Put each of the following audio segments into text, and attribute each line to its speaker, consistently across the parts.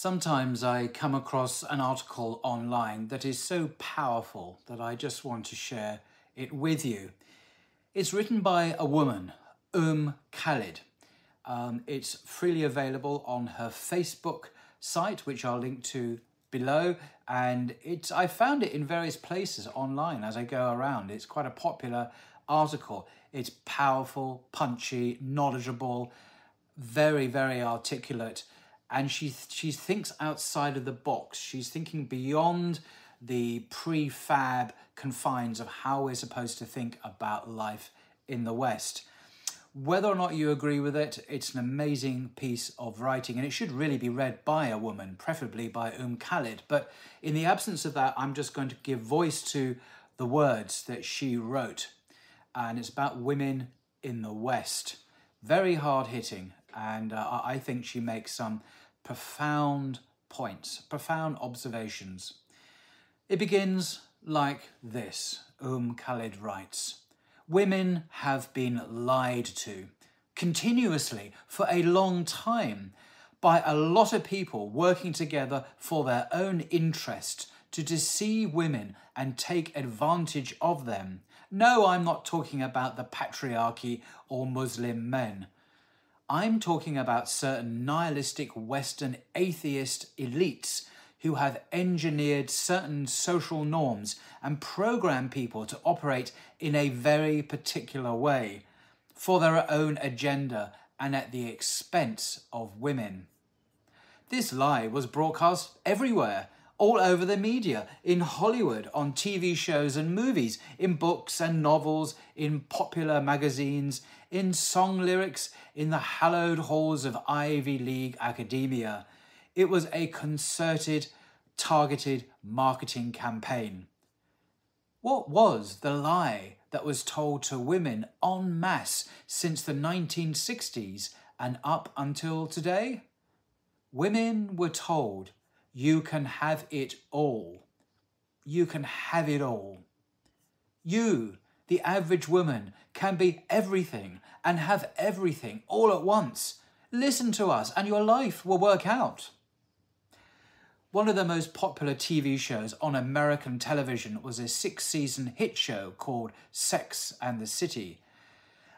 Speaker 1: Sometimes I come across an article online that is so powerful that I just want to share it with you. It's written by a woman, Um Khalid. Um, it's freely available on her Facebook site, which I'll link to below. And it's I found it in various places online as I go around. It's quite a popular article. It's powerful, punchy, knowledgeable, very, very articulate and she she thinks outside of the box. She's thinking beyond the prefab confines of how we're supposed to think about life in the West. Whether or not you agree with it, it's an amazing piece of writing, and it should really be read by a woman, preferably by Um Khalid. But in the absence of that, I'm just going to give voice to the words that she wrote, and it's about women in the West. Very hard hitting, and uh, I think she makes some profound points, profound observations. It begins like this Um Khalid writes Women have been lied to continuously for a long time by a lot of people working together for their own interest to deceive women and take advantage of them. No, I'm not talking about the patriarchy or Muslim men. I'm talking about certain nihilistic Western atheist elites who have engineered certain social norms and programmed people to operate in a very particular way for their own agenda and at the expense of women. This lie was broadcast everywhere, all over the media, in Hollywood, on TV shows and movies, in books and novels, in popular magazines, in song lyrics in the hallowed halls of Ivy League academia. It was a concerted, targeted marketing campaign. What was the lie that was told to women en masse since the 1960s and up until today? Women were told, you can have it all. You can have it all. You, the average woman, can be everything and have everything all at once. Listen to us and your life will work out. One of the most popular TV shows on American television was a six season hit show called Sex and the City.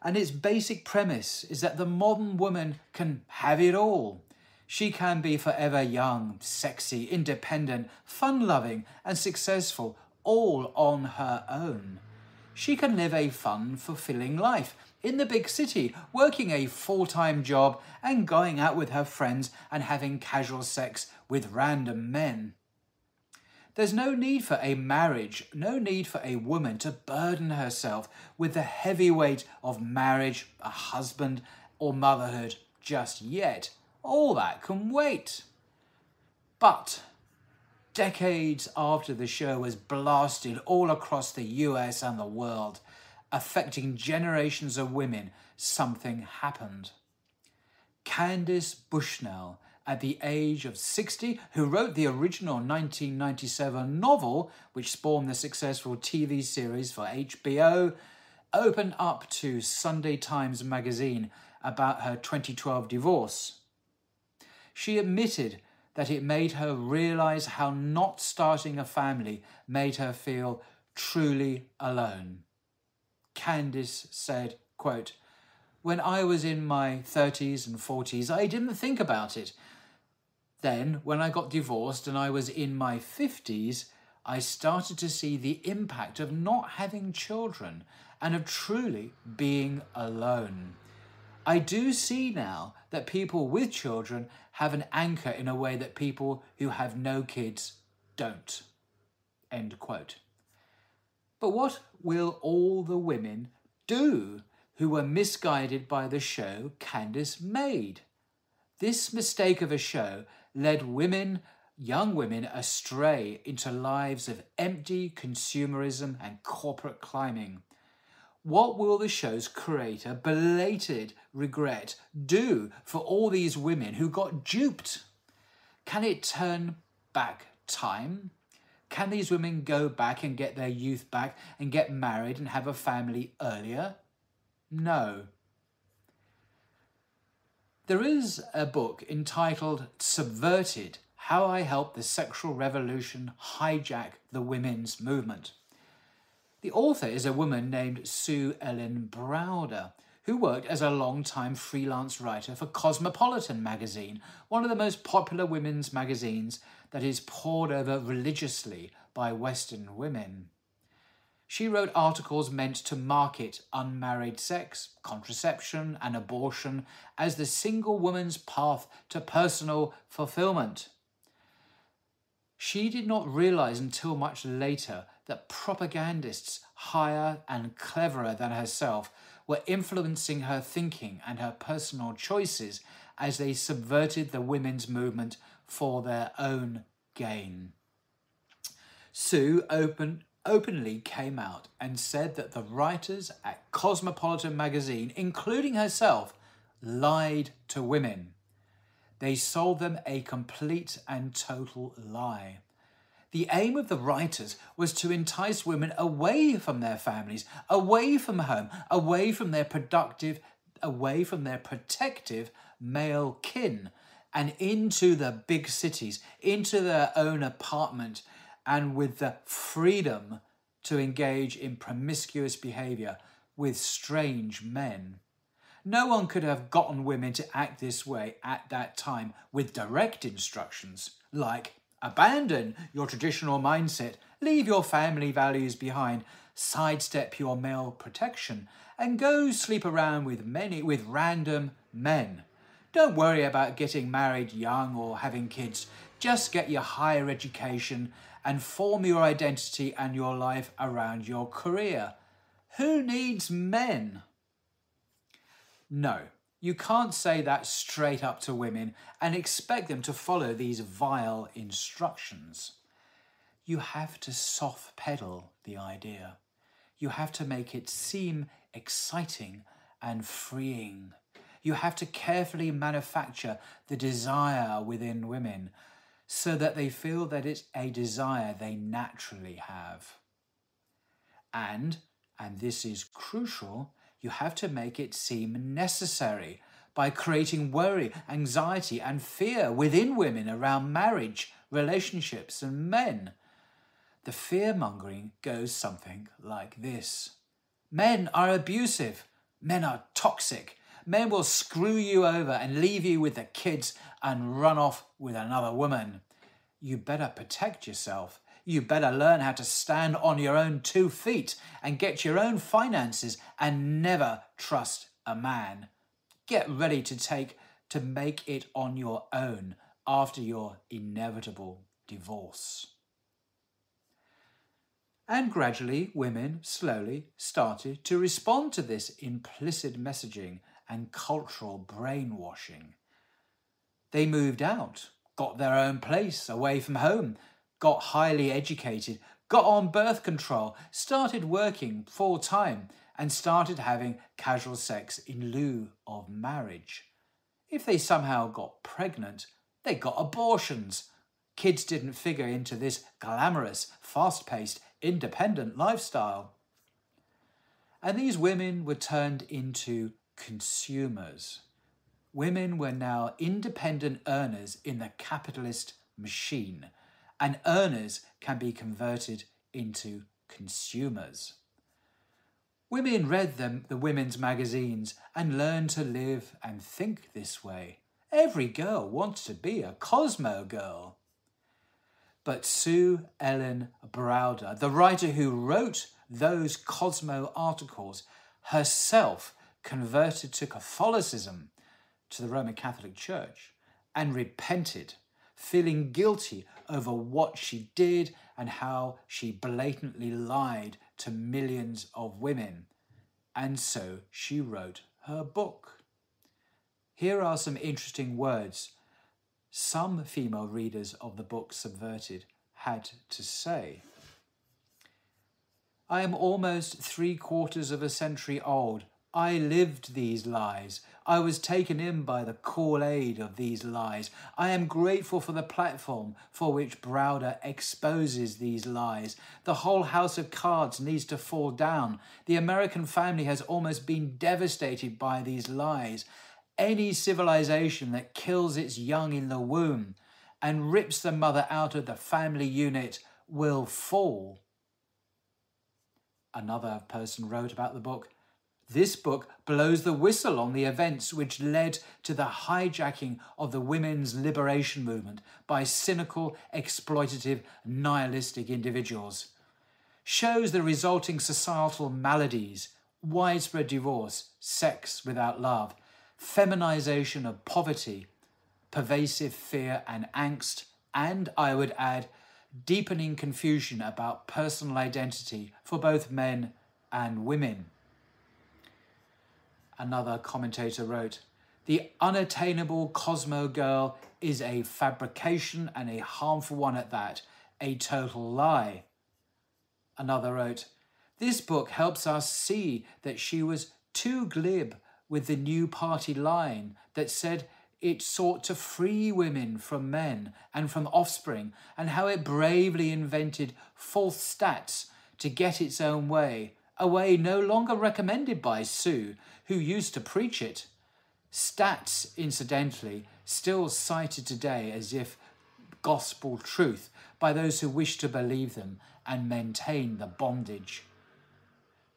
Speaker 1: And its basic premise is that the modern woman can have it all. She can be forever young, sexy, independent, fun loving, and successful, all on her own she can live a fun, fulfilling life in the big city, working a full time job and going out with her friends and having casual sex with random men. There's no need for a marriage, no need for a woman to burden herself with the heavy weight of marriage, a husband, or motherhood just yet. All that can wait. But decades after the show was blasted all across the US and the world, affecting generations of women, something happened. Candace Bushnell, at the age of 60, who wrote the original 1997 novel, which spawned the successful TV series for HBO, opened up to Sunday Times magazine about her 2012 divorce. She admitted that it made her realize how not starting a family made her feel truly alone. Candace said, quote, When I was in my 30s and 40s, I didn't think about it. Then, when I got divorced and I was in my 50s, I started to see the impact of not having children and of truly being alone. I do see now that people with children have an anchor in a way that people who have no kids don't. End quote. But what will all the women do who were misguided by the show Candace made? This mistake of a show led women, young women, astray into lives of empty consumerism and corporate climbing. What will the show's creator, belated regret, do for all these women who got duped? Can it turn back time? Can these women go back and get their youth back and get married and have a family earlier? No. There is a book entitled Subverted How I Helped the Sexual Revolution Hijack the Women's Movement. The author is a woman named Sue Ellen Browder, who worked as a long-time freelance writer for Cosmopolitan magazine, one of the most popular women's magazines that is pored over religiously by Western women. She wrote articles meant to market unmarried sex, contraception, and abortion as the single woman's path to personal fulfillment. She did not realize until much later that propagandists higher and cleverer than herself were influencing her thinking and her personal choices as they subverted the women's movement for their own gain. Sue opened openly came out and said that the writers at Cosmopolitan magazine, including herself, lied to women. They sold them a complete and total lie. The aim of the writers was to entice women away from their families, away from home, away from their productive, away from their protective male kin, and into the big cities, into their own apartment, and with the freedom to engage in promiscuous behaviour with strange men. No one could have gotten women to act this way at that time with direct instructions, like abandon your traditional mindset, leave your family values behind, sidestep your male protection, and go sleep around with many with random men. Don't worry about getting married young or having kids. Just get your higher education and form your identity and your life around your career. Who needs men? No, you can't say that straight up to women and expect them to follow these vile instructions. You have to soft pedal the idea. You have to make it seem exciting and freeing. You have to carefully manufacture the desire within women so that they feel that it's a desire they naturally have. And, and this is crucial, you have to make it seem necessary by creating worry, anxiety, and fear within women around marriage, relationships, and men. The fear mongering goes something like this Men are abusive, men are toxic, men will screw you over and leave you with the kids and run off with another woman. You better protect yourself. You better learn how to stand on your own two feet and get your own finances and never trust a man. Get ready to take to make it on your own after your inevitable divorce. And gradually, women slowly started to respond to this implicit messaging and cultural brainwashing. They moved out, got their own place away from home, got highly educated, got on birth control, started working full time, and started having casual sex in lieu of marriage. If they somehow got pregnant, they got abortions. Kids didn't figure into this glamorous, fast paced, independent lifestyle. And these women were turned into consumers. Women were now independent earners in the capitalist machine, and earners can be converted into consumers. Women read them, the women's magazines and learned to live and think this way. Every girl wants to be a Cosmo girl. But Sue Ellen Browder, the writer who wrote those Cosmo articles, herself converted to Catholicism, to the Roman Catholic Church, and repented, feeling guilty over what she did and how she blatantly lied to millions of women. And so she wrote her book. Here are some interesting words some female readers of the book Subverted had to say. I am almost three quarters of a century old. I lived these lies. I was taken in by the Kool Aid of these lies. I am grateful for the platform for which Browder exposes these lies. The whole house of cards needs to fall down. The American family has almost been devastated by these lies. Any civilization that kills its young in the womb and rips the mother out of the family unit will fall. Another person wrote about the book this book blows the whistle on the events which led to the hijacking of the women's liberation movement by cynical, exploitative, nihilistic individuals. Shows the resulting societal maladies, widespread divorce, sex without love, feminization of poverty, pervasive fear and angst, and, I would add, deepening confusion about personal identity for both men and women. Another commentator wrote, The unattainable Cosmo girl is a fabrication and a harmful one at that, a total lie. Another wrote, This book helps us see that she was too glib with the new party line that said it sought to free women from men and from offspring, and how it bravely invented false stats to get its own way, a way no longer recommended by Sue, who used to preach it. Stats, incidentally, still cited today as if gospel truth by those who wish to believe them and maintain the bondage.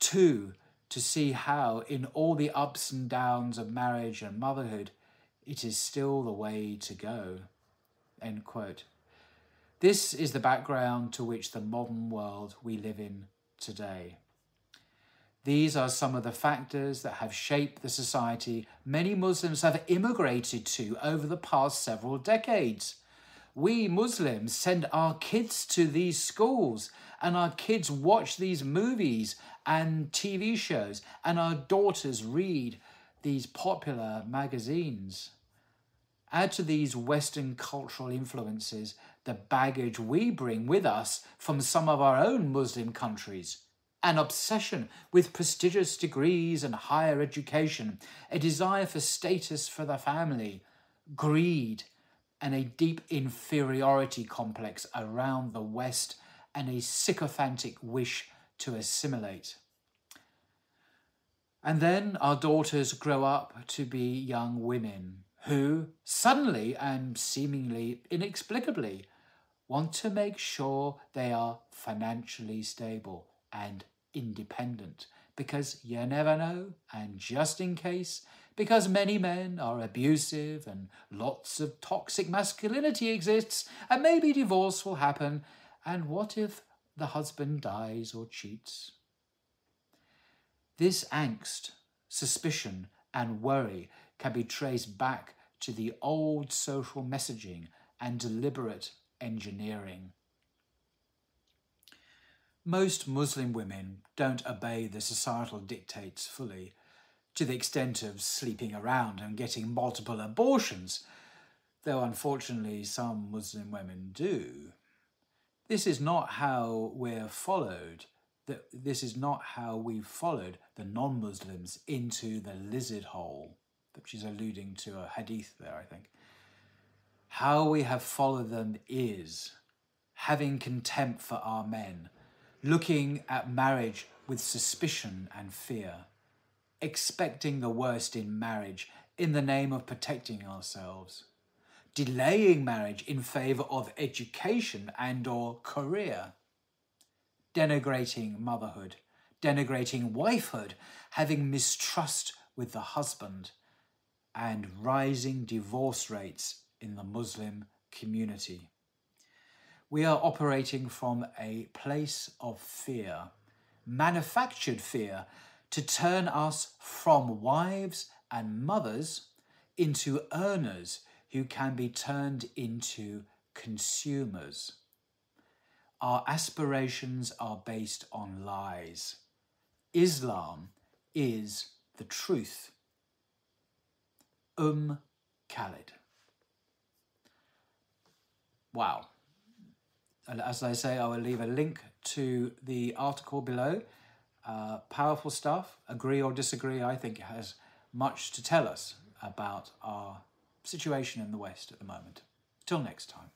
Speaker 1: Two, to see how, in all the ups and downs of marriage and motherhood, it is still the way to go. End quote. This is the background to which the modern world we live in today. These are some of the factors that have shaped the society many Muslims have immigrated to over the past several decades. We Muslims send our kids to these schools, and our kids watch these movies and TV shows, and our daughters read these popular magazines. Add to these Western cultural influences the baggage we bring with us from some of our own Muslim countries an obsession with prestigious degrees and higher education, a desire for status for the family, greed, and a deep inferiority complex around the West, and a sycophantic wish to assimilate. And then our daughters grow up to be young women who, suddenly and seemingly inexplicably, want to make sure they are financially stable and independent because you never know, and just in case, because many men are abusive and lots of toxic masculinity exists, and maybe divorce will happen, and what if the husband dies or cheats? This angst, suspicion, and worry can be traced back to the old social messaging and deliberate engineering. Most Muslim women don't obey the societal dictates fully, to the extent of sleeping around and getting multiple abortions, though unfortunately some Muslim women do. This is not how we're followed. This is not how we've followed the non Muslims into the lizard hole. That she's alluding to a hadith there, I think. How we have followed them is having contempt for our men looking at marriage with suspicion and fear, expecting the worst in marriage in the name of protecting ourselves, delaying marriage in favor of education and or career, denigrating motherhood, denigrating wifehood, having mistrust with the husband, and rising divorce rates in the Muslim community. We are operating from a place of fear, manufactured fear, to turn us from wives and mothers into earners who can be turned into consumers. Our aspirations are based on lies. Islam is the truth. Um Khalid. Wow. As I say, I will leave a link to the article below. Uh, powerful stuff. Agree or disagree, I think it has much to tell us about our situation in the West at the moment. Till next time.